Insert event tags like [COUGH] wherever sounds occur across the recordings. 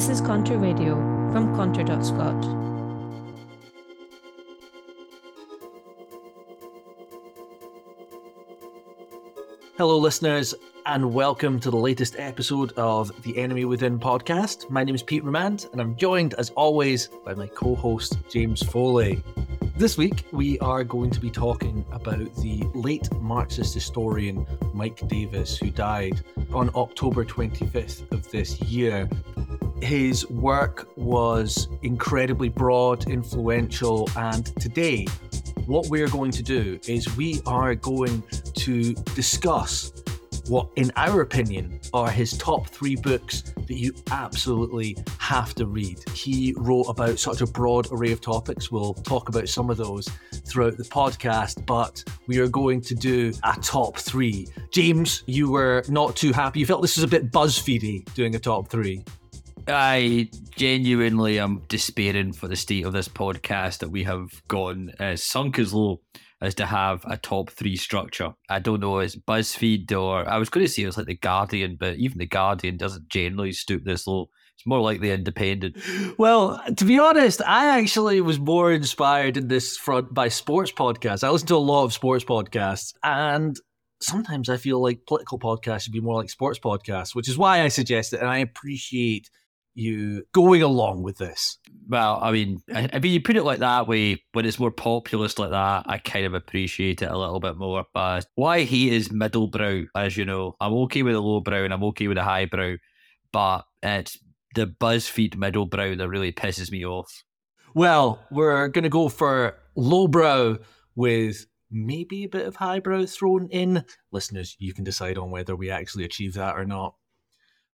This is Contour Radio from Contour.Scot. Hello, listeners, and welcome to the latest episode of the Enemy Within podcast. My name is Pete Ramand, and I'm joined, as always, by my co host, James Foley. This week, we are going to be talking about the late Marxist historian Mike Davis, who died on October 25th of this year. His work was incredibly broad, influential, and today, what we're going to do is we are going to discuss what, in our opinion, are his top three books that you absolutely have to read. He wrote about such a broad array of topics. We'll talk about some of those throughout the podcast, but we are going to do a top three. James, you were not too happy. You felt this was a bit BuzzFeedy doing a top three. I genuinely am despairing for the state of this podcast that we have gone as sunk as low as to have a top three structure. I don't know, it's BuzzFeed or I was going to say it's like the Guardian, but even the Guardian doesn't generally stoop this low. It's more like the Independent. Well, to be honest, I actually was more inspired in this front by sports podcasts. I listen to a lot of sports podcasts, and sometimes I feel like political podcasts should be more like sports podcasts, which is why I suggest it, and I appreciate you going along with this? Well, I mean, I, I mean, you put it like that way when it's more populist like that. I kind of appreciate it a little bit more. But why he is middle brow, as you know, I'm okay with the lowbrow and I'm okay with the highbrow, but it's the BuzzFeed middle brow that really pisses me off. Well, we're going to go for low brow with maybe a bit of highbrow thrown in. Listeners, you can decide on whether we actually achieve that or not.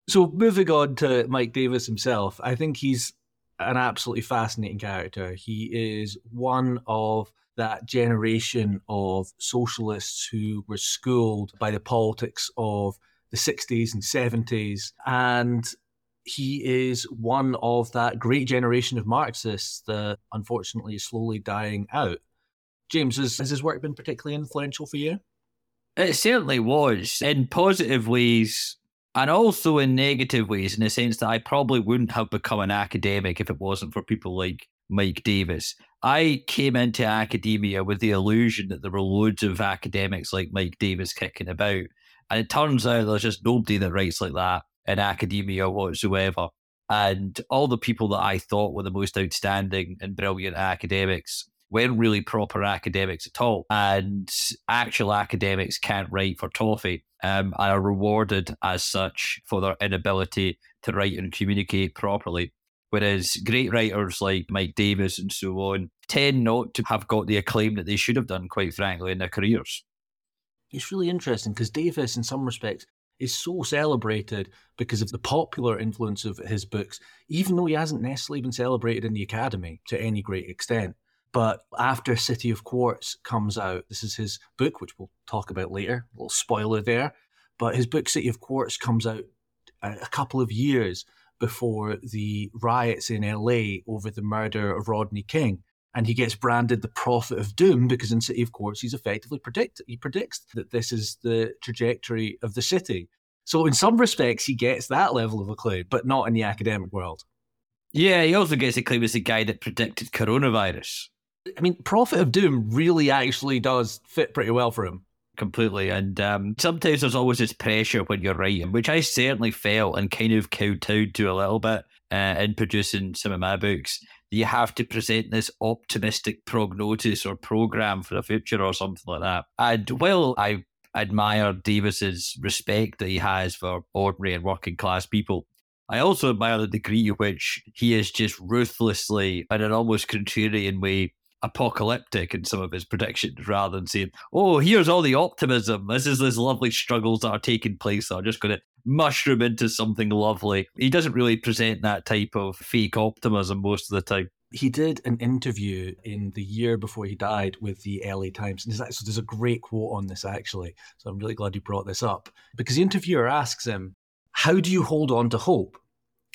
So moving on to Mike Davis himself, I think he's an absolutely fascinating character. He is one of that generation of socialists who were schooled by the politics of the 60s and 70s. And he is one of that great generation of Marxists that unfortunately is slowly dying out. James, has, has his work been particularly influential for you? It certainly was. In positive ways, and also in negative ways, in the sense that I probably wouldn't have become an academic if it wasn't for people like Mike Davis. I came into academia with the illusion that there were loads of academics like Mike Davis kicking about. And it turns out there's just nobody that writes like that in academia whatsoever. And all the people that I thought were the most outstanding and brilliant academics weren't really proper academics at all. And actual academics can't write for toffee um, and are rewarded as such for their inability to write and communicate properly. Whereas great writers like Mike Davis and so on tend not to have got the acclaim that they should have done, quite frankly, in their careers. It's really interesting because Davis, in some respects, is so celebrated because of the popular influence of his books, even though he hasn't necessarily been celebrated in the academy to any great extent. But after City of Quartz comes out, this is his book, which we'll talk about later. A little spoiler there. But his book, City of Quartz, comes out a couple of years before the riots in LA over the murder of Rodney King. And he gets branded the prophet of doom because in City of Quartz, he's effectively predict he predicts that this is the trajectory of the city. So in some respects, he gets that level of acclaim, but not in the academic world. Yeah, he also gets acclaim as the guy that predicted coronavirus. I mean, Prophet of Doom really actually does fit pretty well for him. Completely. And um, sometimes there's always this pressure when you're writing, which I certainly felt and kind of kowtowed to a little bit uh, in producing some of my books. You have to present this optimistic prognosis or program for the future or something like that. And while I admire Davis's respect that he has for ordinary and working class people, I also admire the degree to which he is just ruthlessly, in an almost contrarian way, apocalyptic in some of his predictions rather than saying, oh, here's all the optimism. This is this lovely struggles that are taking place that are just going to mushroom into something lovely. He doesn't really present that type of fake optimism most of the time. He did an interview in the year before he died with the LA Times. And so there's a great quote on this, actually. So I'm really glad you brought this up because the interviewer asks him, How do you hold on to hope?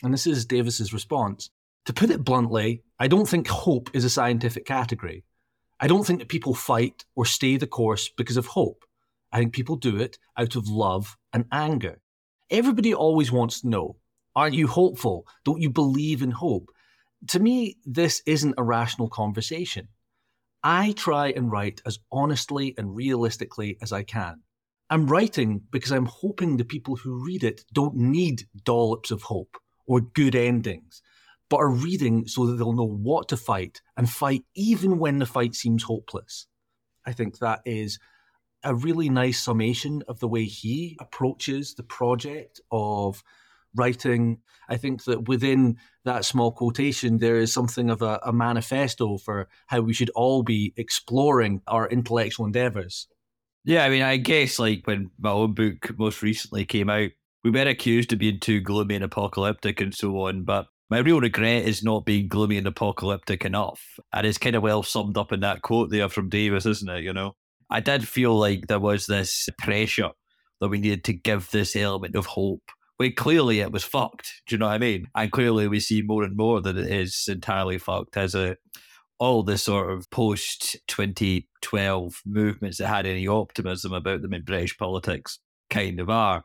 And this is Davis's response. To put it bluntly, I don't think hope is a scientific category. I don't think that people fight or stay the course because of hope. I think people do it out of love and anger. Everybody always wants to know Aren't you hopeful? Don't you believe in hope? To me, this isn't a rational conversation. I try and write as honestly and realistically as I can. I'm writing because I'm hoping the people who read it don't need dollops of hope or good endings, but are reading so that they'll know what to fight and fight even when the fight seems hopeless. I think that is a really nice summation of the way he approaches the project of writing. I think that within that small quotation, there is something of a, a manifesto for how we should all be exploring our intellectual endeavors. Yeah, I mean, I guess like when my own book most recently came out, we were accused of being too gloomy and apocalyptic and so on, but my real regret is not being gloomy and apocalyptic enough. And it's kind of well summed up in that quote there from Davis, isn't it? You know, I did feel like there was this pressure that we needed to give this element of hope when clearly it was fucked. Do you know what I mean? And clearly we see more and more that it is entirely fucked as a all the sort of post 2012 movements that had any optimism about them in British politics kind of are.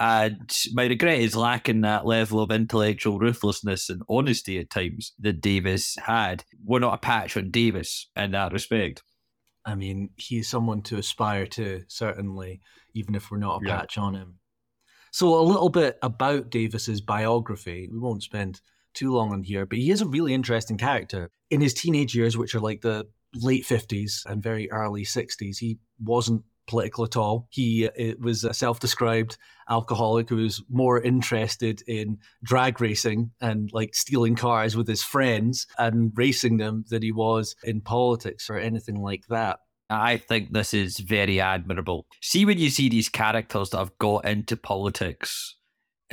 And my regret is lacking that level of intellectual ruthlessness and honesty at times that Davis had. We're not a patch on Davis in that respect. I mean, he's someone to aspire to, certainly, even if we're not a yeah. patch on him. So, a little bit about Davis's biography. We won't spend too long on here, but he is a really interesting character. In his teenage years, which are like the late 50s and very early 60s, he wasn't political at all. He uh, was a self described alcoholic who was more interested in drag racing and like stealing cars with his friends and racing them than he was in politics or anything like that. I think this is very admirable. See, when you see these characters that have got into politics,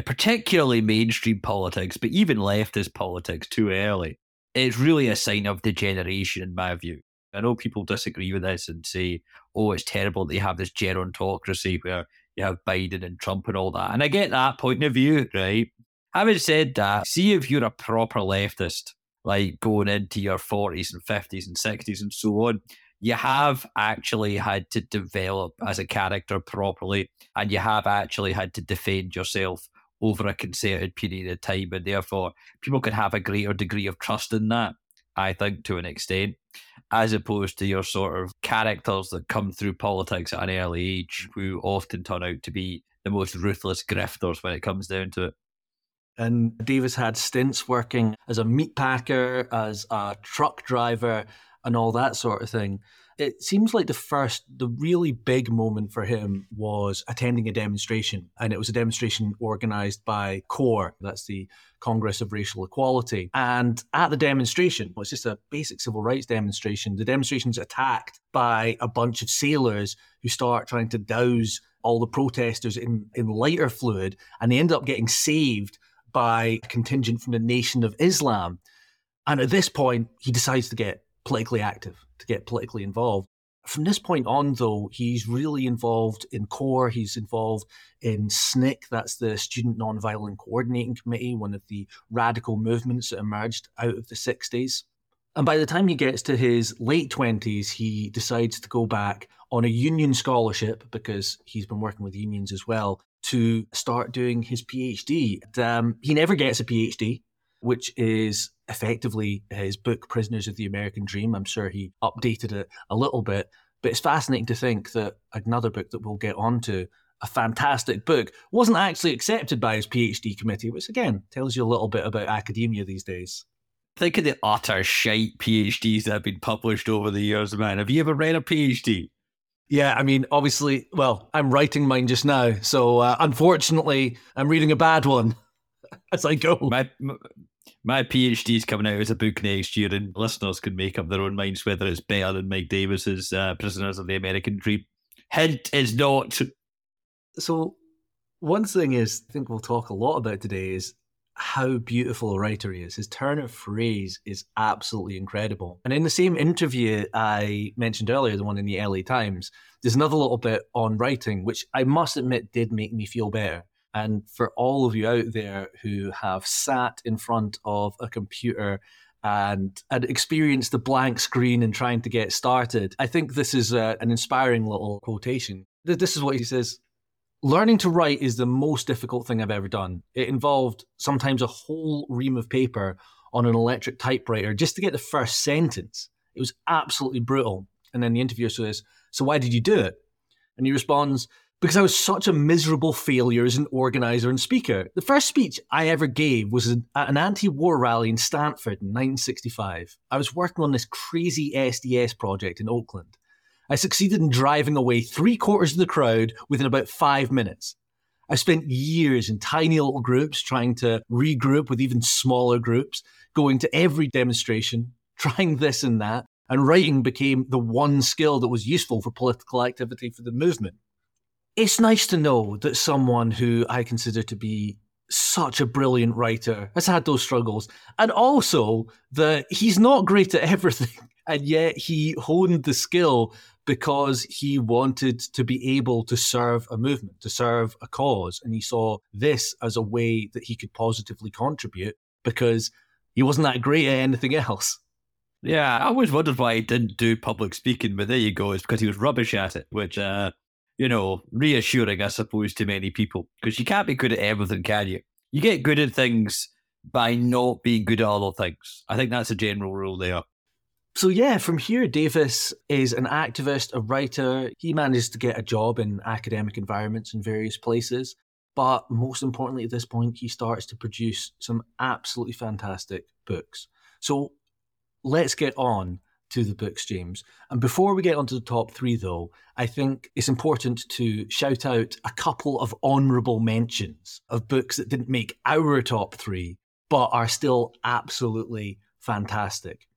particularly mainstream politics, but even leftist politics too early, it's really a sign of degeneration, in my view. I know people disagree with this and say, oh, it's terrible that you have this gerontocracy where you have Biden and Trump and all that. And I get that point of view, right? Having said that, see if you're a proper leftist, like going into your 40s and 50s and 60s and so on, you have actually had to develop as a character properly, and you have actually had to defend yourself over a concerted period of time, and therefore people can have a greater degree of trust in that. I think to an extent, as opposed to your sort of characters that come through politics at an early age, who often turn out to be the most ruthless grifters when it comes down to it. And Davis had stints working as a meat packer, as a truck driver, and all that sort of thing. It seems like the first, the really big moment for him was attending a demonstration. And it was a demonstration organized by CORE, that's the Congress of Racial Equality. And at the demonstration, well, it's just a basic civil rights demonstration, the demonstration's attacked by a bunch of sailors who start trying to douse all the protesters in, in lighter fluid. And they end up getting saved by a contingent from the Nation of Islam. And at this point, he decides to get politically active, to get politically involved. From this point on, though, he's really involved in CORE. He's involved in SNCC, that's the Student Nonviolent Coordinating Committee, one of the radical movements that emerged out of the 60s. And by the time he gets to his late 20s, he decides to go back on a union scholarship because he's been working with unions as well to start doing his PhD. Um, he never gets a PhD, which is effectively his book, Prisoners of the American Dream. I'm sure he updated it a little bit, but it's fascinating to think that another book that we'll get onto, a fantastic book, wasn't actually accepted by his PhD committee, which again tells you a little bit about academia these days. Think of the utter shite PhDs that have been published over the years, man. Have you ever read a PhD? Yeah, I mean, obviously, well, I'm writing mine just now, so uh, unfortunately, I'm reading a bad one [LAUGHS] as I go. My my PhD is coming out as a book next year, and listeners can make up their own minds whether it's better than Mike Davis's uh, Prisoners of the American Dream. Hint is not. So, one thing is, I think we'll talk a lot about today is how beautiful a writer he is. His turn of phrase is absolutely incredible. And in the same interview I mentioned earlier, the one in the LA Times, there's another little bit on writing, which I must admit did make me feel better. And for all of you out there who have sat in front of a computer and, and experienced the blank screen and trying to get started, I think this is a, an inspiring little quotation. This is what he says Learning to write is the most difficult thing I've ever done. It involved sometimes a whole ream of paper on an electric typewriter just to get the first sentence. It was absolutely brutal. And then the interviewer says, So why did you do it? And he responds, Because I was such a miserable failure as an organizer and speaker. The first speech I ever gave was at an anti war rally in Stanford in 1965. I was working on this crazy SDS project in Oakland. I succeeded in driving away three quarters of the crowd within about five minutes. I spent years in tiny little groups trying to regroup with even smaller groups, going to every demonstration, [LAUGHS] trying this and that, and writing became the one skill that was useful for political activity for the movement. It's nice to know that someone who I consider to be such a brilliant writer has had those struggles, and also that he's not great at [LAUGHS] everything, and yet he honed the skill because he wanted to be able to serve a movement, to serve a cause. And he saw this as a way that he could positively contribute because he wasn't that great at anything else. Yeah, I always wondered why he didn't do public speaking, but there you go. It's because he was rubbish at it, which, uh, you know, reassuring, I suppose, to many people. Because you can't be good at everything, can you? You get good at things by not being good at other things. I think that's a general rule there. So yeah, from here, Davis is an activist, a writer. He manages to get a job in academic environments in various places. But most importantly, at this point, he starts to produce some absolutely fantastic books. So let's get on to the books, James. And before we get onto the top three, though, I think it's important to shout out a couple of honourable mentions of books that didn't make our top three, but are still absolutely fantastic.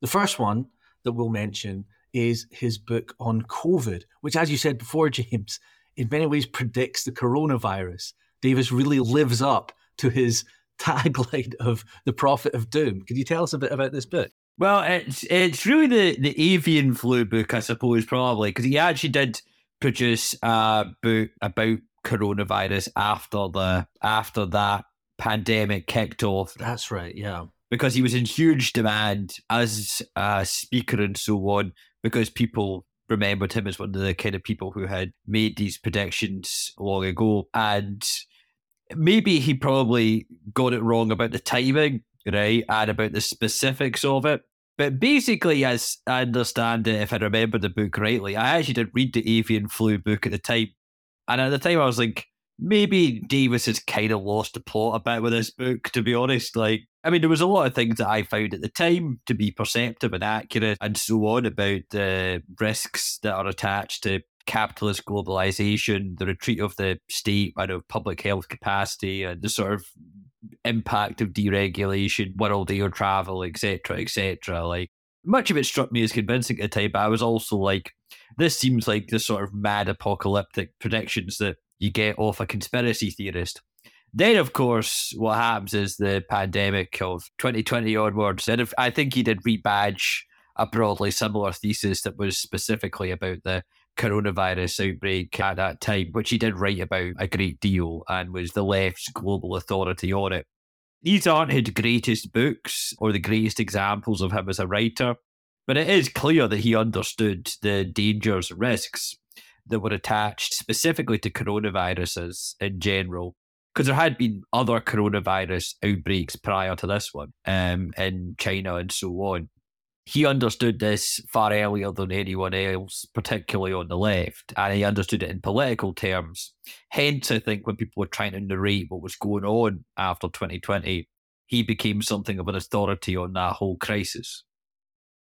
The first one that we'll mention is his book on COVID, which, as you said before, [LAUGHS] James, in many ways predicts the coronavirus. Davis really lives up to his [LAUGHS] tagline of the prophet of doom. Could you tell us a bit about this book? Well, it's it's really the, the avian flu book, I suppose, probably, because he actually did produce a book about coronavirus after the after that pandemic kicked off. That's right, yeah because he was in huge demand as a speaker and so on, because people remembered him as one of the kind of people who had made these predictions long ago. And maybe he probably got it wrong about the timing, right? And about the specifics of it. But basically, as I understand it, if I remember the book rightly, I actually didn't read the avian flu book at the time. And at the time, I was like, maybe Davis has kind of lost the plot a bit with this book, to be honest. Like, I mean, there was a lot of things that I found at the time to be perceptive and accurate and so on about the risks that are attached to capitalist globalization, the retreat of the state out of public health capacity, and the sort of impact of deregulation, world air travel, etc., etc. Like, much of it struck me as convincing at the time, but I was also like, this seems like the sort of mad apocalyptic predictions that you get off a conspiracy theorist. Then, of course, what happens is the pandemic of 2020 onwards. And if, I think he did rebadge a broadly similar thesis that was specifically about the coronavirus outbreak at that time, which he did write about a great deal and was the left's global authority on it. These aren't his greatest books or the greatest examples of him as a writer, but it is clear that he understood the dangers, risks that were attached specifically to coronaviruses in general because there had been other coronavirus outbreaks prior to this one um, in China and so on. He understood this far earlier than anyone else, particularly on the left, and he understood it in political terms. Hence, I think when people were trying to narrate what was going on after 2020, he became something of an authority on that whole crisis.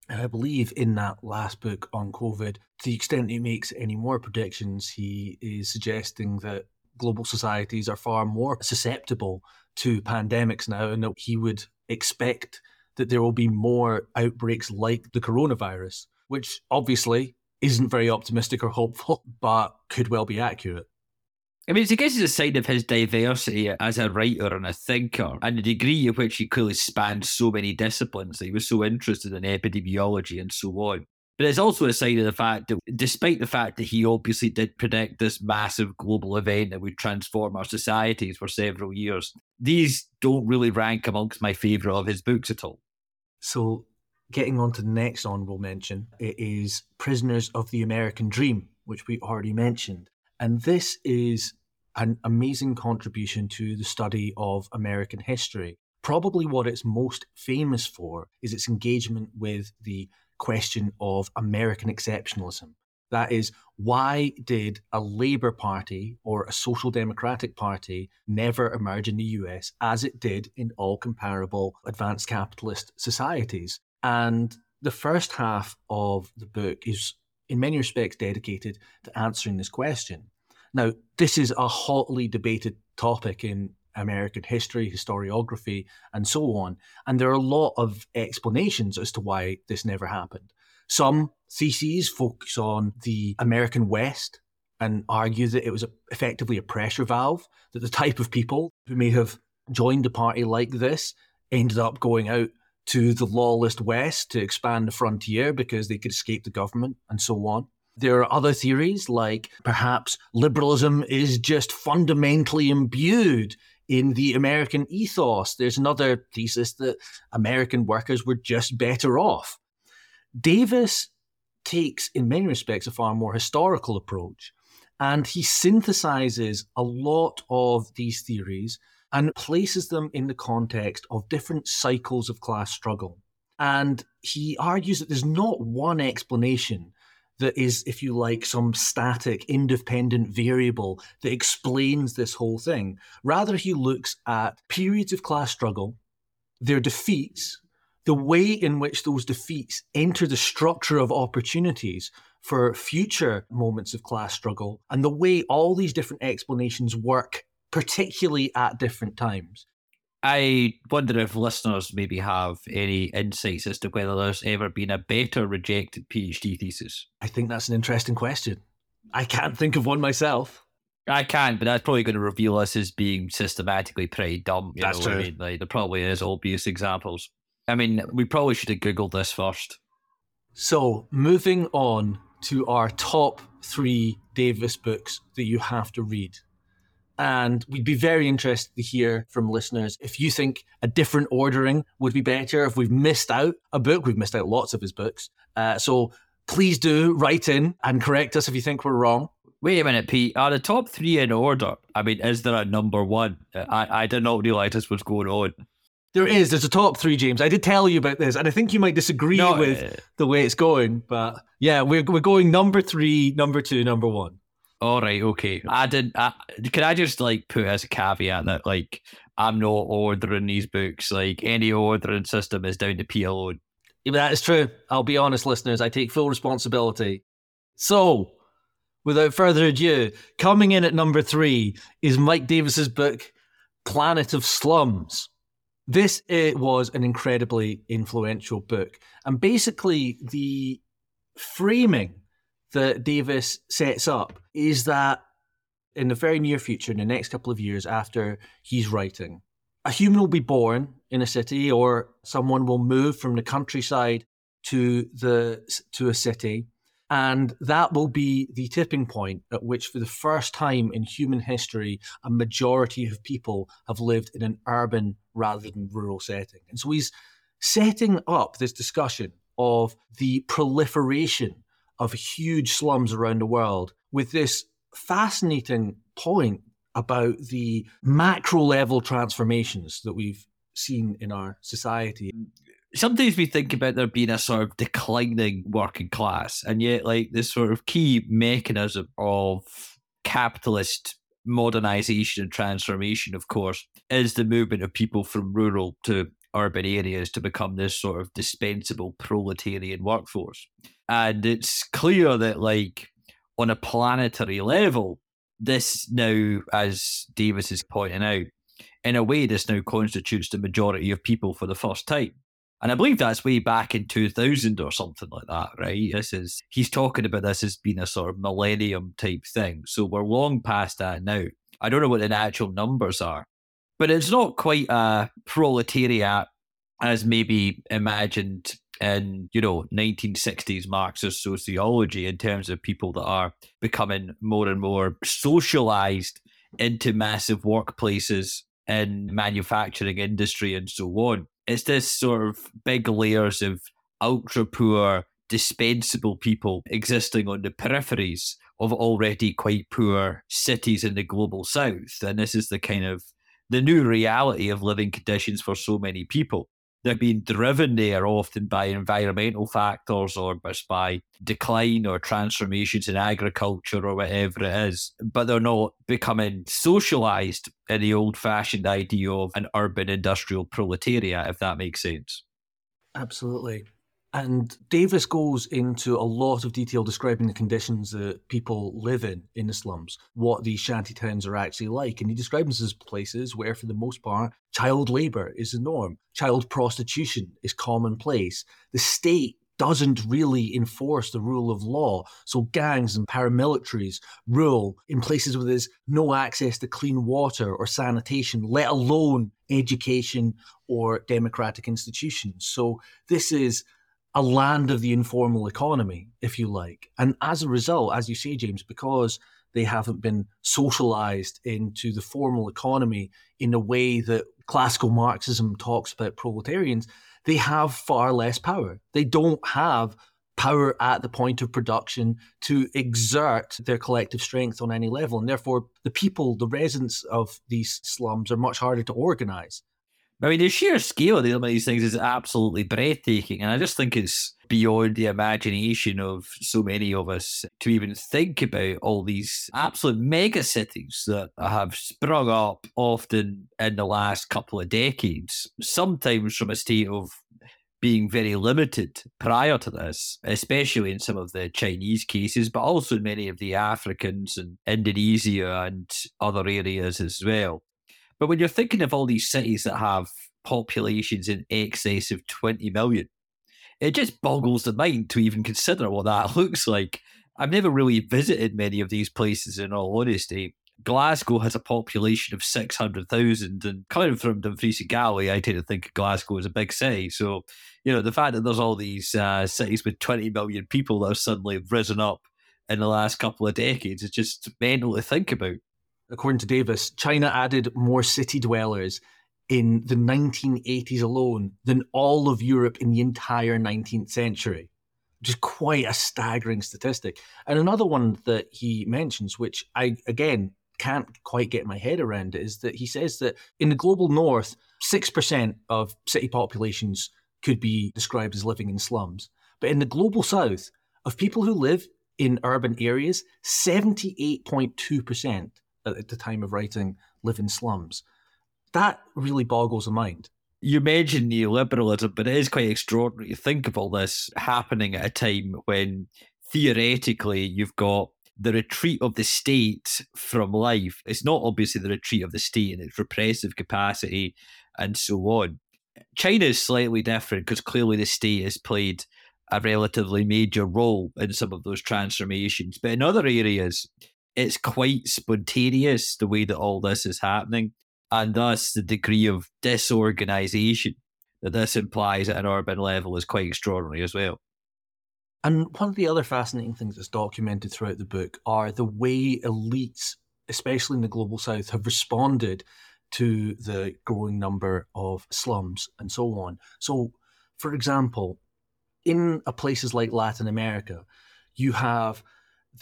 And I believe in that last book on COVID, to the extent he makes any more predictions, he is suggesting that global societies are far more susceptible to pandemics now, and that he would expect that there will be more outbreaks like the coronavirus, which obviously isn't very optimistic or hopeful, [LAUGHS] but could well be accurate. I mean, I guess it's a sign of his diversity as a writer and a thinker, and the degree in which he clearly spanned so many disciplines. He was so interested in epidemiology and so on. But it's also a sign of the fact that, despite the fact that he obviously did predict this massive global event that would transform our societies for several years, these don't really rank amongst my favourite of his books at all. So, getting on to the next honourable mention, it is Prisoners of the American Dream, which we already mentioned. And this is an amazing contribution to the study of American history. Probably what it's most famous for is its engagement with the question of American exceptionalism. That is, why did a Labour Party or a Social Democratic Party never emerge in the US as it did in all comparable advanced capitalist societies? And the first half of the book is, in many respects, dedicated to answering this question. Now, this is a hotly debated topic in American history, historiography, and so on. And there are a lot of explanations as to why this never happened. Some theses focus on the American West and argue that it was a, effectively a pressure valve, that the type of people who may have joined a party like this ended up going out to the lawless West to expand the frontier because they could escape the government and so on. There are other theories like perhaps liberalism is just fundamentally imbued in the American ethos. There's another thesis that American workers were just better off. Davis takes, in many respects, a far more historical approach. And he synthesizes a lot of these theories and places them in the context of different cycles of class struggle. And he argues that there's not one explanation that is, if you like, some static, independent variable that explains this whole thing. Rather, he looks at periods of class struggle, their defeats, the way in which those defeats enter the structure of opportunities for future moments of class struggle, and the way all these different explanations work, particularly at different times. I wonder if listeners maybe have any insights as to whether there's ever been a better rejected PhD thesis. I think that's an interesting question. I can't think of one myself. I can, but that's probably going to reveal us as being systematically pretty dumb. You That's know true. What I mean? Like, there probably is obvious examples. I mean, we probably should have Googled this first. So, moving on to our top three Davis books that you have to read. And we'd be very interested to hear from listeners if you think a different ordering would be better. If we've missed out a book, we've missed out lots of his books. Uh, so please do write in and correct us if you think we're wrong. Wait a minute, Pete. Are the top three in order? I mean, is there a number one? I, I did not realize this was going on. There is, there's a top three, James. I did tell you about this, and I think you might disagree No, with uh, the way it's going. But yeah, we're, we're going number three, number two, number one. All right, okay. I didn't. I, can I just like put as a caveat that like I'm not ordering these books. Like any ordering system is down to P alone. Yeah, That is true. I'll be honest, listeners. I take full responsibility. So, without further ado, coming in at number three is Mike Davis's book, Planet of Slums. This it was an incredibly influential book, and basically the framing that Davis sets up is that in the very near future, in the next couple of years after he's writing, a human will be born in a city or someone will move from the countryside to the to a city and that will be the tipping point at which for the first time in human history a majority of people have lived in an urban rather than rural setting and so he's setting up this discussion of the proliferation of huge slums around the world with this fascinating point about the macro level transformations that we've seen in our society. Sometimes we think about there being a sort of declining working class, and yet, like, this sort of key mechanism of capitalist modernization and transformation, of course, is the movement of people from rural to urban areas to become this sort of dispensable proletarian workforce. And it's clear that, like, on a planetary level, this now, as Davis is pointing out, in a way, this now constitutes the majority of people for the first time. And I believe that's way back in 2000 or something like that, right? This is, he's talking about this as being a sort of millennium type thing. So we're long past that now. I don't know what the actual numbers are, but it's not quite a proletariat as maybe imagined in, you know, 1960s Marxist sociology in terms of people that are becoming more and more socialized into massive workplaces in manufacturing industry and so on. It's this sort of big layers of ultra poor, dispensable people existing on the peripheries of already quite poor cities in the global south. And this is the kind of the new reality of living conditions for so many people. They're being driven there often by environmental factors or just by decline or transformations in agriculture or whatever it is. But they're not becoming socialized in the old fashioned idea of an urban industrial proletariat, if that makes sense. Absolutely. And Davis goes into a lot of detail describing the conditions that people live in in the slums, what these shanty towns are actually like. And he describes them as places where, for the most part, child labour is the norm, child prostitution is commonplace. The state doesn't really enforce the rule of law. So gangs and paramilitaries rule in places where there's no access to clean water or sanitation, let alone education or democratic institutions. So this is a land of the informal economy, if you like. And as a result, as you say, James, because they haven't been socialized into the formal economy in a way that classical Marxism talks about proletarians, they have far less power. They don't have power at the point of production to exert their collective strength on any level. And therefore, the people, the residents of these slums are much harder to organize. I mean, the sheer scale of these things is absolutely breathtaking. And I just think it's beyond the imagination of so many of us to even think about all these absolute mega cities that have sprung up often in the last couple of decades, sometimes from a state of being very limited prior to this, especially in some of the Chinese cases, but also in many of the Africans and Indonesia and other areas as well. But when you're thinking of all these cities that have populations in excess of 20 million, it just boggles the mind to even consider what that [LAUGHS] looks like. I've never really visited many of these places in all honesty. Glasgow has a population of 600,000, and coming from Dumfries and Galloway, I tend to think Glasgow is a big city. So, you know, the fact that there's all these uh, cities with 20 million people that have suddenly risen up in the last couple of decades is just mental to think about according to Davis, China added more city dwellers in the 1980s alone than all of Europe in the entire 19th century. Just quite a staggering statistic. And another one that he mentions, which I, again, can't quite get my head around, is that he says that in the global north, 6% of city populations could be described as living in slums. But in the global south, of people who live in urban areas, 78.2% at the time of writing live in slums. That really boggles the mind. You mentioned neoliberalism, but it is quite extraordinary to think of all this happening at a time when theoretically you've got the retreat of the state from life. It's not obviously the retreat of the state and its repressive capacity and so on. China is slightly different because clearly the state has played a relatively major role in some of those transformations. But in other areas, it's quite spontaneous the way that all this is happening, and thus the degree of disorganization that this implies at an urban level is quite extraordinary as well. And one of the other fascinating things that's documented throughout the book are the way elites, especially in the global south, have responded to the growing number of slums and so on. So, for example, in places like Latin America, you have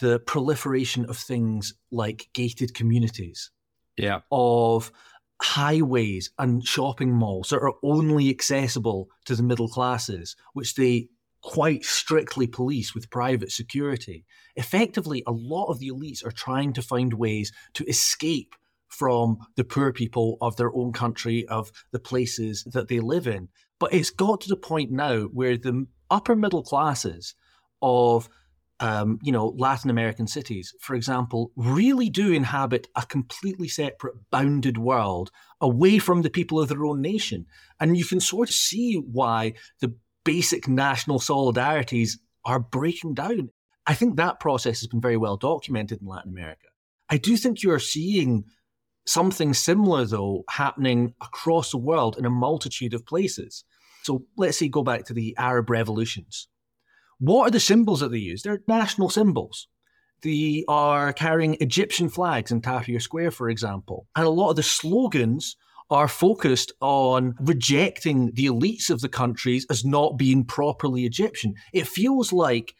the proliferation of things like gated communities. Yeah. Of highways and shopping malls that are only accessible to the middle classes, which they quite strictly police with private security. Effectively, a lot of the elites are trying to find ways to escape from the poor people of their own country, of the places that they live in. But it's got to the point now where the upper middle classes of um, you know, Latin American cities, for example, really do inhabit a completely separate, bounded world away from the people of their own nation. And you can sort of see why the basic national solidarities are breaking down. I think that process has been very well documented in Latin America. I do think you are seeing something similar, though, happening across the world in a multitude of places. So let's say go back to the Arab revolutions what are the symbols that they use? They're national symbols. They are carrying Egyptian flags in Tahrir Square, for example. And a lot of the slogans are focused on rejecting the elites of the countries as not being properly Egyptian. It feels like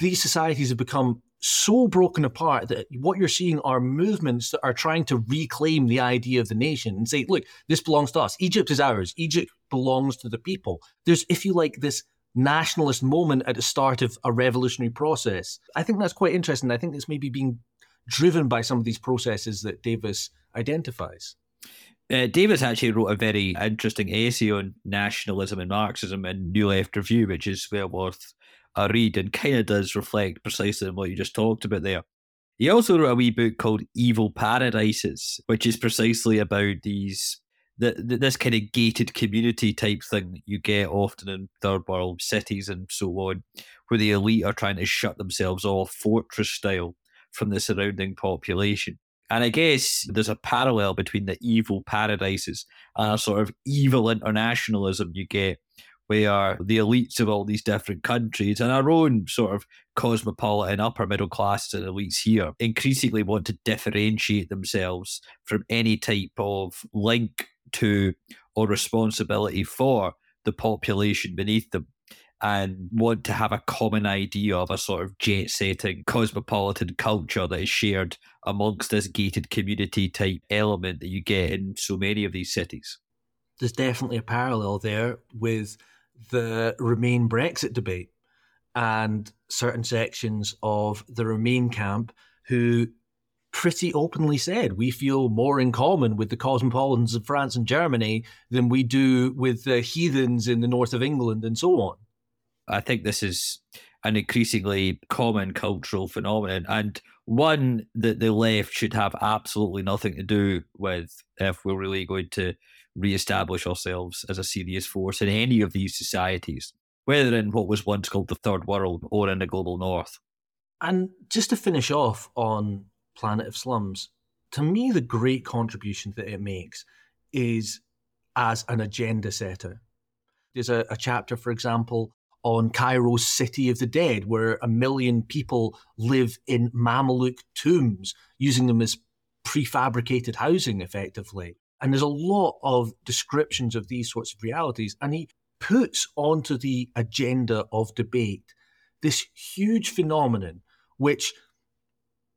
these societies have become so broken apart that what you're seeing are movements that are trying to reclaim the idea of the nation and say, look, this belongs to us. Egypt is ours. Egypt belongs to the people. There's, if you like, this nationalist moment at the start of a revolutionary process. I think that's quite interesting. I think it's maybe being driven by some of these processes that Davis identifies. Uh, Davis actually wrote a very interesting essay on nationalism and Marxism in New Left Review, which is well worth a read and kind of does reflect precisely on what you just talked about there. He also wrote a wee book called Evil Paradises, which is precisely about these the, this kind of gated community type thing that you get often in third world cities and so on, where the elite are trying to shut themselves off fortress style from the surrounding population. And I guess there's a parallel between the evil paradises and a sort of evil internationalism you get, where the elites of all these different countries and our own sort of cosmopolitan upper middle classes and elites here increasingly want to differentiate themselves from any type of link to or responsibility for the population beneath them and want to have a common idea of a sort of jet setting cosmopolitan culture that is shared amongst this gated community type element that you get in so many of these cities. There's definitely a parallel there with the Remain Brexit debate and certain sections of the Remain camp who pretty openly said we feel more in common with the cosmopolitans of France and Germany than we do with the heathens in the north of England and so on. I think this is an increasingly common cultural phenomenon and one that the left should have absolutely nothing to do with if we're really going to re-establish ourselves as a serious force in any of these societies, whether in what was once called the third world or in the global north. And just to finish off on Planet of Slums, to me, the great contribution that it makes is as an agenda setter. There's a, a chapter, for example, on Cairo's City of the Dead, where a million people live in Mamluk tombs, using them as prefabricated housing effectively. And there's a lot of descriptions of these sorts of realities. And he puts onto the agenda of debate this huge phenomenon, which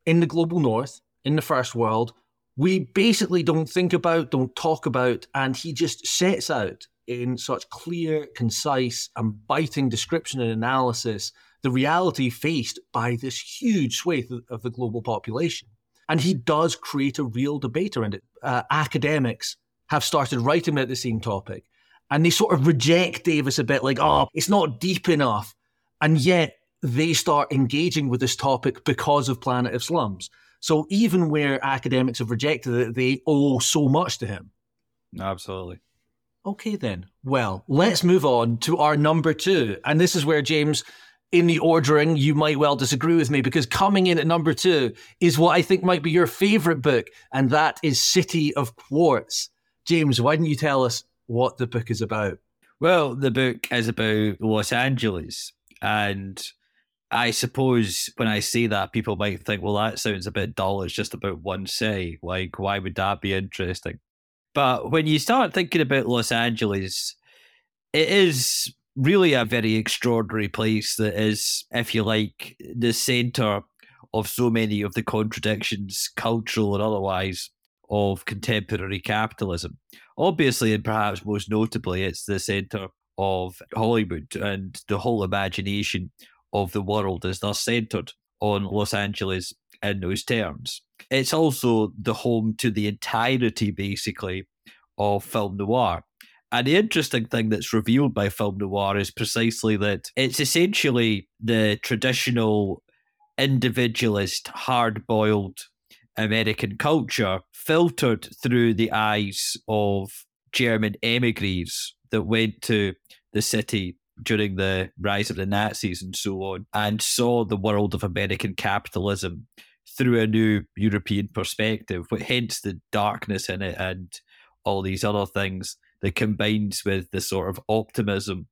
in the global north, in the first world, we basically don't think about, don't talk about, and he just sets out in such clear, concise, and biting description and analysis the reality faced by this huge swathe of the global population. And he does create a real debate around it. Uh, academics have started writing about the same topic, and they sort of reject Davis a bit like, oh, it's not deep enough. And yet they start engaging with this topic because of Planet of Slums. So even where academics have rejected it, they owe so much to him. Absolutely. Okay, then. Well, let's move on to our number two. And this is where, James, in the ordering, you might well disagree with me because coming in at number two is what I think might be your favorite book, and that is City of Quartz. James, why don't you tell us what the book is about? Well, the book is about Los Angeles. And I suppose when I say that, people might think, well, that sounds a bit dull. It's just about one city. Like, why would that be interesting? But when you start thinking about Los Angeles, it is really a very extraordinary place that is, if you like, the center of so many of the contradictions, cultural and otherwise, of contemporary capitalism. Obviously, and perhaps most notably, it's the center of Hollywood and the whole imagination of the world is thus centered on Los Angeles in those terms. It's also the home to the entirety, basically, of film noir. And the interesting thing that's revealed by film noir is precisely that it's essentially the traditional individualist, hard boiled American culture filtered through the eyes of German emigres that went to the city during the rise of the Nazis and so on, and saw the world of American capitalism through a new European perspective, hence the darkness in it and all these other things that combines with the sort of optimism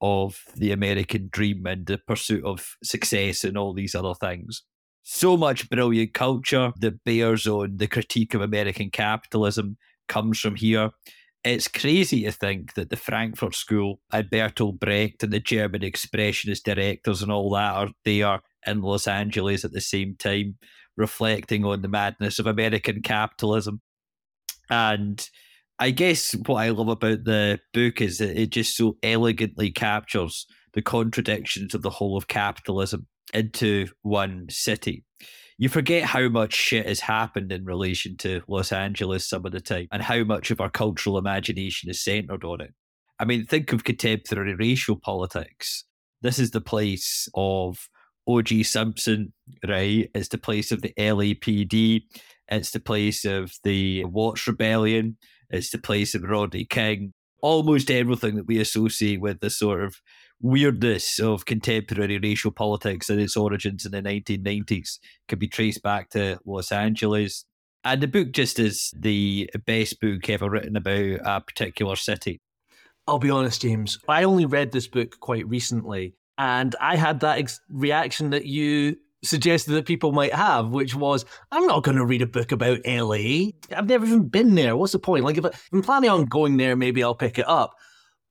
of the American dream and the pursuit of success and all these other things. So much brilliant culture that bears on the critique of American capitalism comes from here. It's crazy to think that the Frankfurt School and Bertolt Brecht and the German expressionist directors and all that are they are in Los Angeles at the same time, reflecting on the madness of American capitalism. And I guess what I love about the book is that it just so elegantly captures the contradictions of the whole of capitalism into one city. You forget how much shit has happened in relation to Los Angeles some of the time and how much of our cultural imagination is centered on it. I mean, think of contemporary racial politics. This is the place of OJ Simpson, right? It's the place of the LAPD. It's the place of the Watts Rebellion. It's the place of Rodney King. Almost everything that we associate with the sort of weirdness of contemporary racial politics and its origins in the 1990s can be traced back to Los Angeles. And the book just is the best book ever written about a particular city. I'll be honest, James. I only read this book quite recently, and I had that ex- reaction that you suggested that people might have, which was, I'm not going to read a book about LA. I've never even been there. What's the point? Like, if, I'm planning on going there, maybe I'll pick it up.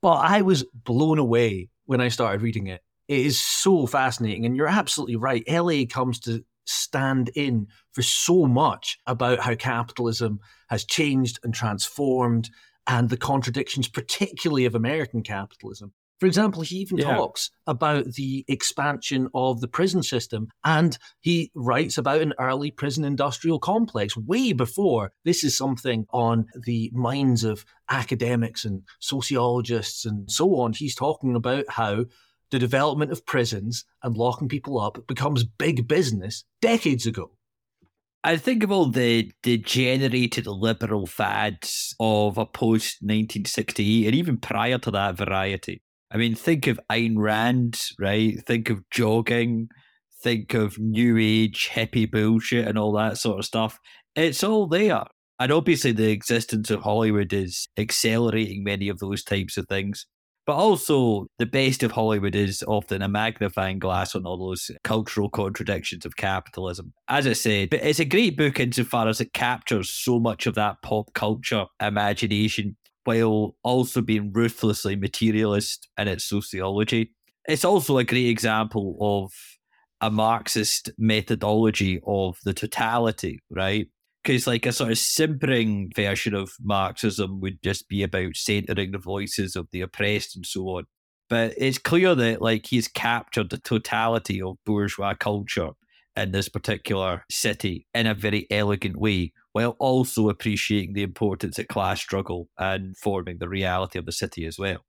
But I was blown away when I started reading it. It is so fascinating. And you're absolutely right. LA comes to stand in for so much about how capitalism has changed and transformed and the contradictions, particularly of American capitalism. For example, he even yeah. talks about the expansion of the prison system and he writes about an early prison industrial complex way before this is something on the minds of academics and sociologists and so on. He's talking about how the development of prisons and locking people up becomes big business decades ago. I think of all the degenerated liberal fads of a post 1968 and even prior to that variety. I mean, think of Ayn Rand, right? Think of jogging, think of new age hippie bullshit and all that sort of stuff. It's all there. And obviously, the existence of Hollywood is accelerating many of those types of things. But also, the best of Hollywood is often a magnifying glass on all those cultural contradictions of capitalism. As I said, but it's a great book insofar as it captures so much of that pop culture imagination while also being ruthlessly materialist in its sociology. It's also a great example of a Marxist methodology of the totality, right? because like a sort of simpering version of Marxism would just be about centering the voices of the oppressed and so on. But it's clear that like he's captured the totality of bourgeois culture in this particular city in a very elegant way, while also appreciating the importance of class struggle and forming the reality of the city as well.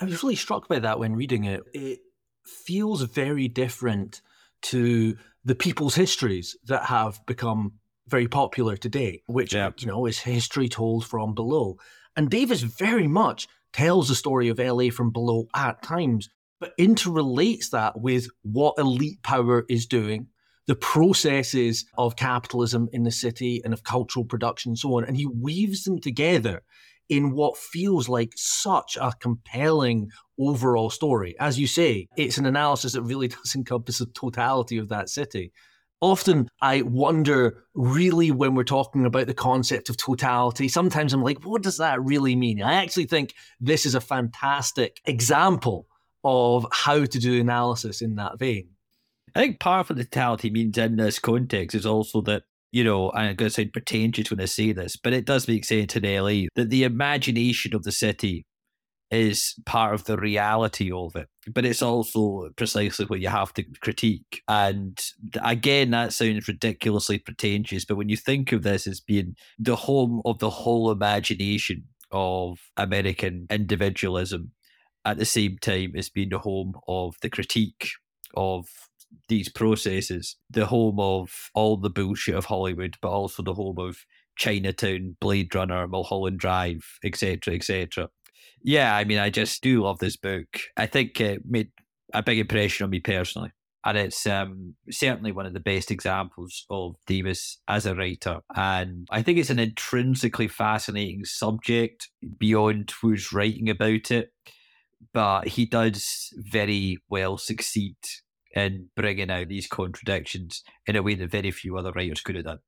I was really struck by that when reading it. It feels very different to the people's histories that have become very popular today, which yeah. you know is history told from below. And Davis very much tells the story of LA from below at times, but interrelates that with what elite power is doing, the processes of capitalism in the city and of cultural production and so on. And he weaves them together in what feels like such a compelling overall story. As you say, it's an analysis that really [LAUGHS] does encompass the totality of that city often I wonder really when we're talking about the concept of totality, sometimes I'm like, what does that really mean? I actually think this is a fantastic example of how to do analysis in that vein. I think part of what totality means in this context is also that, you know, I'm going to sound pretentious when I say this, but it does make sense in LA that the imagination of the city is part of the reality of it, but it's also precisely what you have to critique. And again, that sounds ridiculously pretentious, but when you think of this as being the home of the whole imagination of American individualism, at the same time as being the home of the critique of these processes, the home of all the bullshit of Hollywood, but also the home of Chinatown, Blade Runner, Mulholland Drive, etc., etc yeah, I mean, I just do love this book. I think it made a big impression on me personally. And it's um, certainly one of the best examples of Davis as a writer. And I think it's an intrinsically fascinating subject beyond who's writing about it. But he does very well succeed in bringing out these contradictions in a way that very few other writers could have done.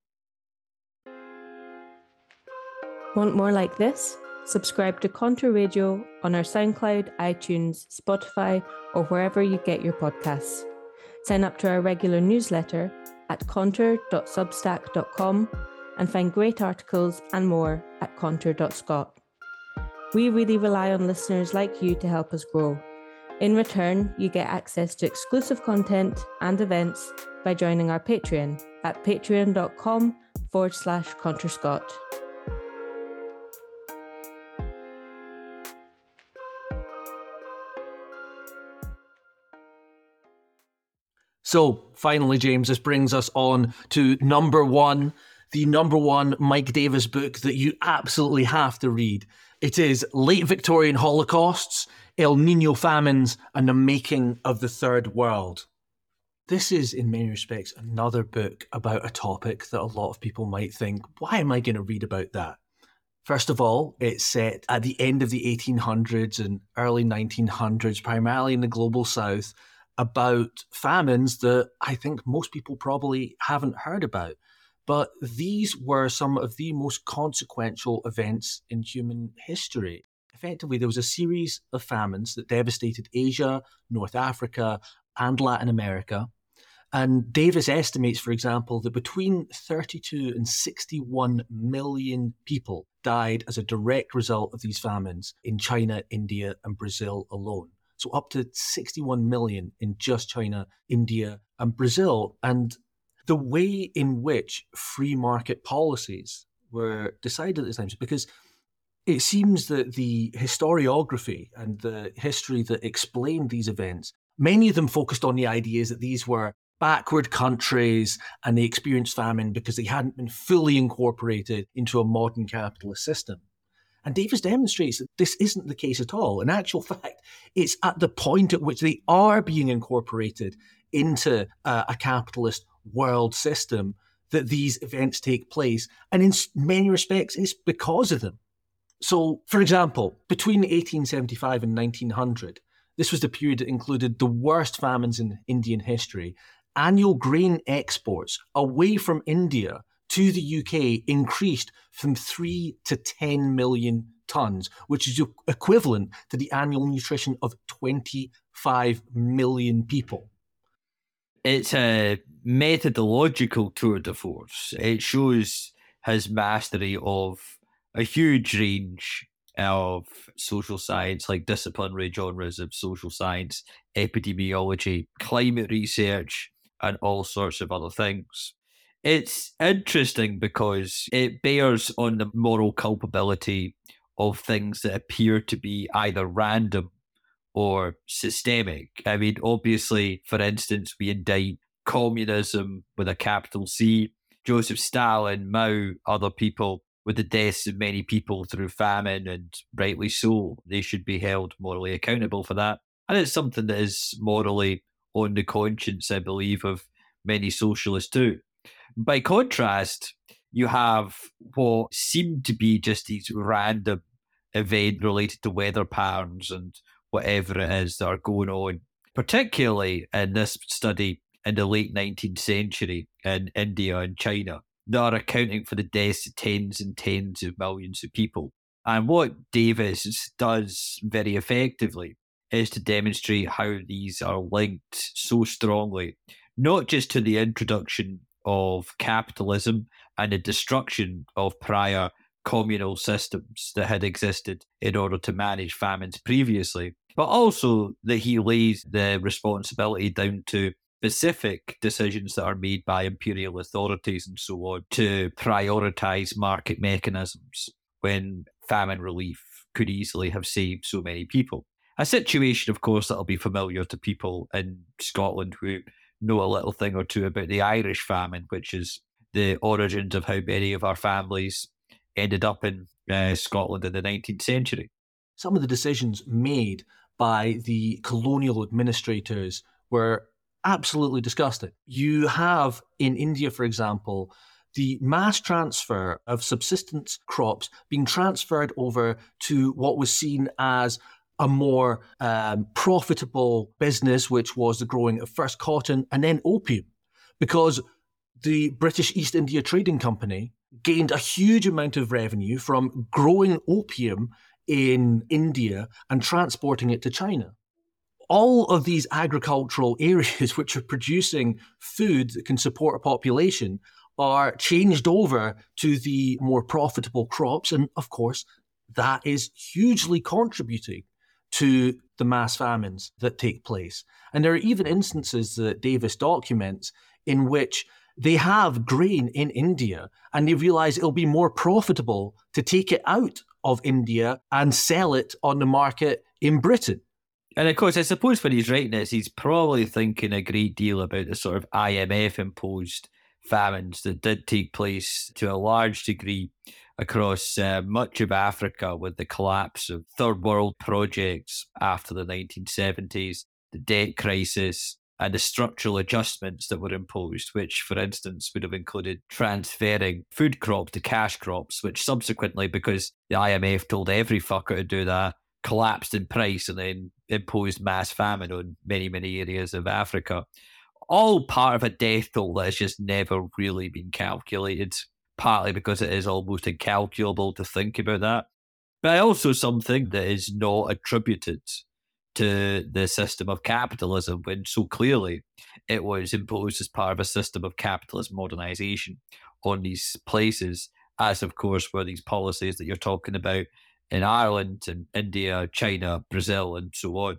Want more like this? Subscribe to Conter Radio on our SoundCloud, iTunes, Spotify, or wherever you get your podcasts. Sign up to our regular newsletter at conter.substack.com and find great articles and more at conter.scot. We really rely on listeners like you to help us grow. In return, you get access to exclusive content and events by joining our Patreon at patreon.com forward slash conterscot. So, finally, James, this brings us on to number one, the number one Mike Davis book that you absolutely have to read. It is Late Victorian Holocausts, El Nino Famines, and the Making of the Third World. This is, in many respects, another book about a topic that a lot of people might think, why am I going to read about that? First of all, it's set at the end of the 1800s and early 1900s, primarily in the global south, about famines that I think most people probably haven't heard about. But these were some of the most consequential events in human history. Effectively, there was a series of famines that devastated Asia, North Africa, and Latin America. And Davis estimates, for example, that between 32 and 61 million people died as a direct result of these famines in China, India, and Brazil alone. So up to 61 million in just China, India, and Brazil. And the way in which free market policies were decided at this time, because it seems that the historiography and the history that explained these events, many of them focused on the ideas that these were backward countries and they experienced famine because they hadn't been fully incorporated into a modern capitalist system. And Davis demonstrates that this isn't the case at all. In actual fact, it's at the point at which they are being incorporated into uh, a capitalist world system that these events take place. And in many respects, it's because of them. So, for example, between 1875 and 1900, this was the period that included the worst famines in Indian history. Annual grain exports away from India to the UK increased from 3 to 10 million tons, which is equivalent to the annual nutrition of 25 million people. It's a methodological tour de force. It shows his mastery of a huge range of social science, like disciplinary genres of social science, epidemiology, climate research, and all sorts of other things. It's interesting because it bears on the moral culpability of things that appear to be either random or systemic. I mean, obviously, for instance, we indict communism with a capital C, Joseph Stalin, Mao, other people with the deaths of many people through famine, and rightly so. They should be held morally accountable for that. And it's something that is morally on the conscience, I believe, of many socialists too. By contrast, you have what seem to be just these random event related to weather patterns and whatever it is that are going on, particularly in this study in the late 19th century in India and China, that are accounting for the deaths of tens and tens of millions of people. And what Davis does very effectively is to demonstrate how these are linked so strongly, not just to the introduction of capitalism and the destruction of prior communal systems that had existed in order to manage famines previously, but also that he lays the responsibility down to specific decisions that are made by imperial authorities and so on to prioritize market mechanisms when famine relief could easily have saved so many people. A situation, of course, that'll be familiar to people in Scotland who know a little thing or two about the Irish famine, which is the origins of how many of our families ended up in uh, Scotland in the 19th century. Some of the decisions made by the colonial administrators were absolutely disgusting. You have in India, for example, the mass transfer of subsistence crops being transferred over to what was seen as a more um, profitable business, which was the growing of first cotton and then opium, because the British East India Trading Company gained a huge amount of revenue from growing opium in India and transporting it to China. All of these agricultural [LAUGHS] areas which are producing food that can support a population are changed over to the more profitable crops. And of course, that is hugely contributing to the mass famines that take place. And there are even instances that Davis documents in which they have grain in India and they realize it'll be more profitable to take it out of India and sell it on the market in Britain. And of course, I suppose when he's writing this, he's probably thinking a great deal about the sort of IMF imposed famines that did take place to a large degree across uh, much of Africa with the collapse of third world projects after the 1970s, the debt crisis, and the structural adjustments that were imposed, which, for instance, would have included transferring food crops to cash crops, which subsequently, because the IMF told every fucker to do that, collapsed in price and then imposed mass famine on many, many areas of Africa. All part of a death toll that has just never really been calculated, partly because it is almost incalculable to think about that, but also something that is not attributed to the system of capitalism when so clearly it was imposed as part of a system of capitalist modernization on these places, as of course were these policies that you're talking about in Ireland and India, China, Brazil, and so on.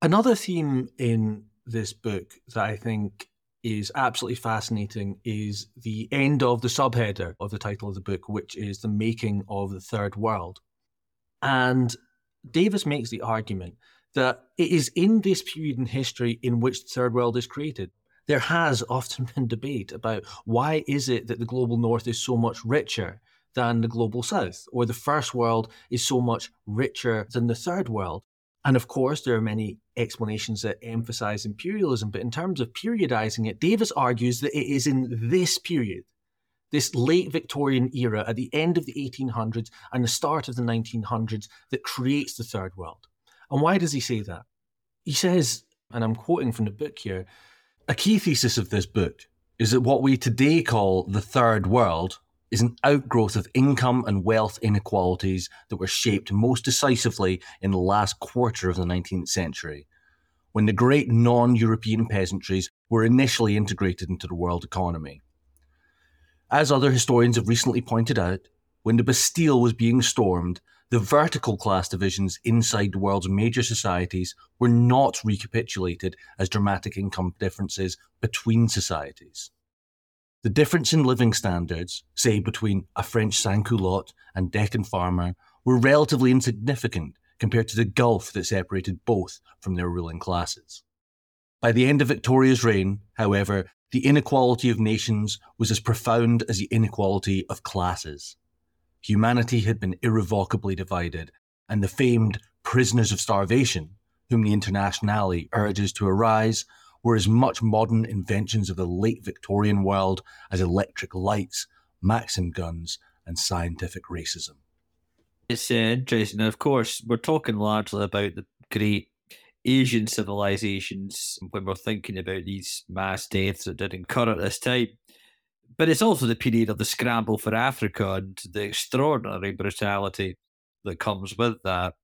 Another theme in this book that I think is absolutely fascinating is the end of the subheader of the title of the book, which is The Making of the Third World. And Davis makes the argument that it is in this period in history in which the third world is created. There has often [LAUGHS] been debate about why is it that the global north is so much richer than the global south, or the first world is so much richer than the third world. And of course, there are many explanations that emphasize imperialism, but in terms of periodizing it, Davis argues that it is in this period, this late Victorian era at the end of the 1800s and the start of the 1900s, that creates the third world. And why does he say that? He says, and I'm quoting from the book here, a key thesis of this book is that what we today call the third world is an outgrowth of income and wealth inequalities that were shaped most decisively in the last quarter of the 19th century, when the great non European peasantries were initially integrated into the world economy. As other historians have recently pointed out, when the Bastille was being stormed, the vertical class divisions inside the world's major societies were not recapitulated as dramatic income differences between societies. The difference in living standards, say between a French sans-culotte and Deccan farmer, were relatively insignificant compared to the gulf that separated both from their ruling classes. By the end of Victoria's reign, however, the inequality of nations was as profound as the inequality of classes. Humanity had been irrevocably divided, and the famed prisoners of starvation, whom the Internationale urges to arise, were as much modern inventions of the late Victorian world as electric lights, Maxim guns, and scientific racism. It's uh, interesting. And of course, we're talking largely about the great Asian civilizations when we're thinking about these mass deaths that did occur at this time. But it's also the period of the scramble for Africa and the extraordinary brutality that comes with that.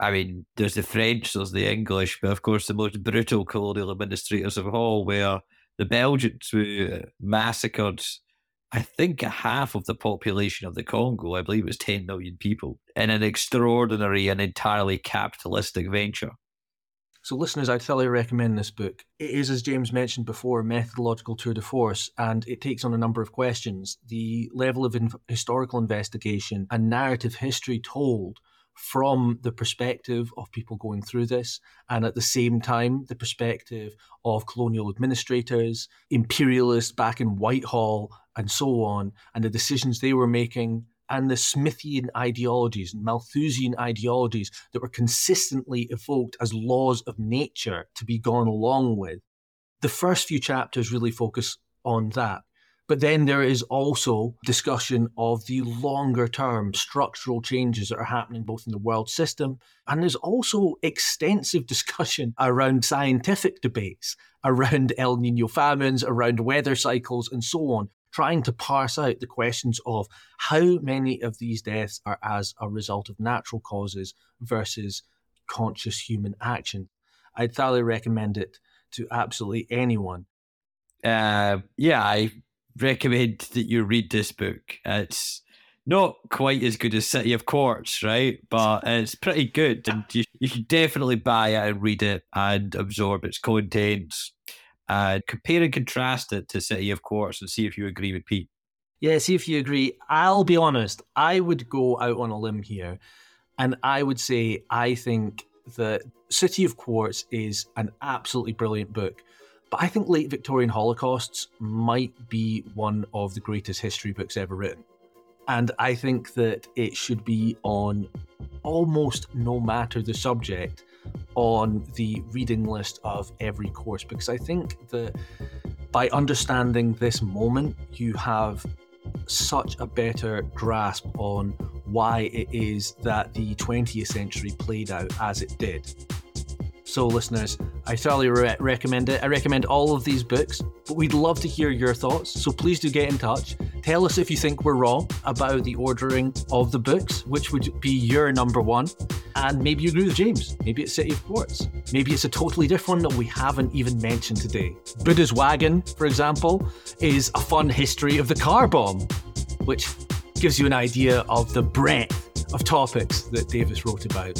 I mean, there's the French, there's the English, but of course, the most brutal colonial administrators of all, where the Belgians who uh, massacred, I think, a half of the population of the Congo. I believe it was 10 million people in an extraordinary and entirely capitalistic venture. So, listeners, I'd thoroughly recommend this book. It is, as James mentioned before, a methodological tour de force, and it takes on a number of questions. The level of in- historical investigation and narrative history told from the perspective of people going through this, and at the same time, the perspective of colonial administrators, imperialists back in Whitehall, and so on, and the decisions they were making and the Smithian ideologies and Malthusian ideologies that were consistently evoked as laws of nature to be gone along with. The first few chapters really focus on that. But then there is also discussion of the longer term structural changes that are happening both in the world system. And there's also extensive [LAUGHS] discussion around scientific debates, around [LAUGHS] El Nino famines, around weather cycles, and so on, trying to parse out the questions of how many of these deaths are as a result of natural causes versus conscious human action. I'd thoroughly recommend it to absolutely anyone. Uh, yeah, I recommend that you read this book. It's not quite as good as City of Quartz, right? But [LAUGHS] it's pretty good, and you, you should definitely buy it and read it and absorb its contents and compare and contrast it to City of Quartz and see if you agree with Pete. Yeah, see if you agree. I'll be honest, I would go out on a limb here, and I would say I think that City of Quartz is an absolutely brilliant book. But I think Late Victorian Holocausts might be one of the greatest history books ever written. And I think that it should be on almost no matter the subject on the reading list of every course because I think that by understanding this moment, you have such a better grasp on why it is that the 20th century played out as it did. So, listeners, I thoroughly re- recommend it. I recommend all of these books, but we'd love to hear your thoughts. So, please do get in touch. Tell us if you think we're wrong about the ordering of the books, which would be your number one. And maybe you agree with James. Maybe it's City of Quartz. Maybe it's a totally different one that we haven't even mentioned today. Buda's Wagon, for example, is a fun history of the car bomb, which gives you an idea of the breadth of topics that Davis wrote about.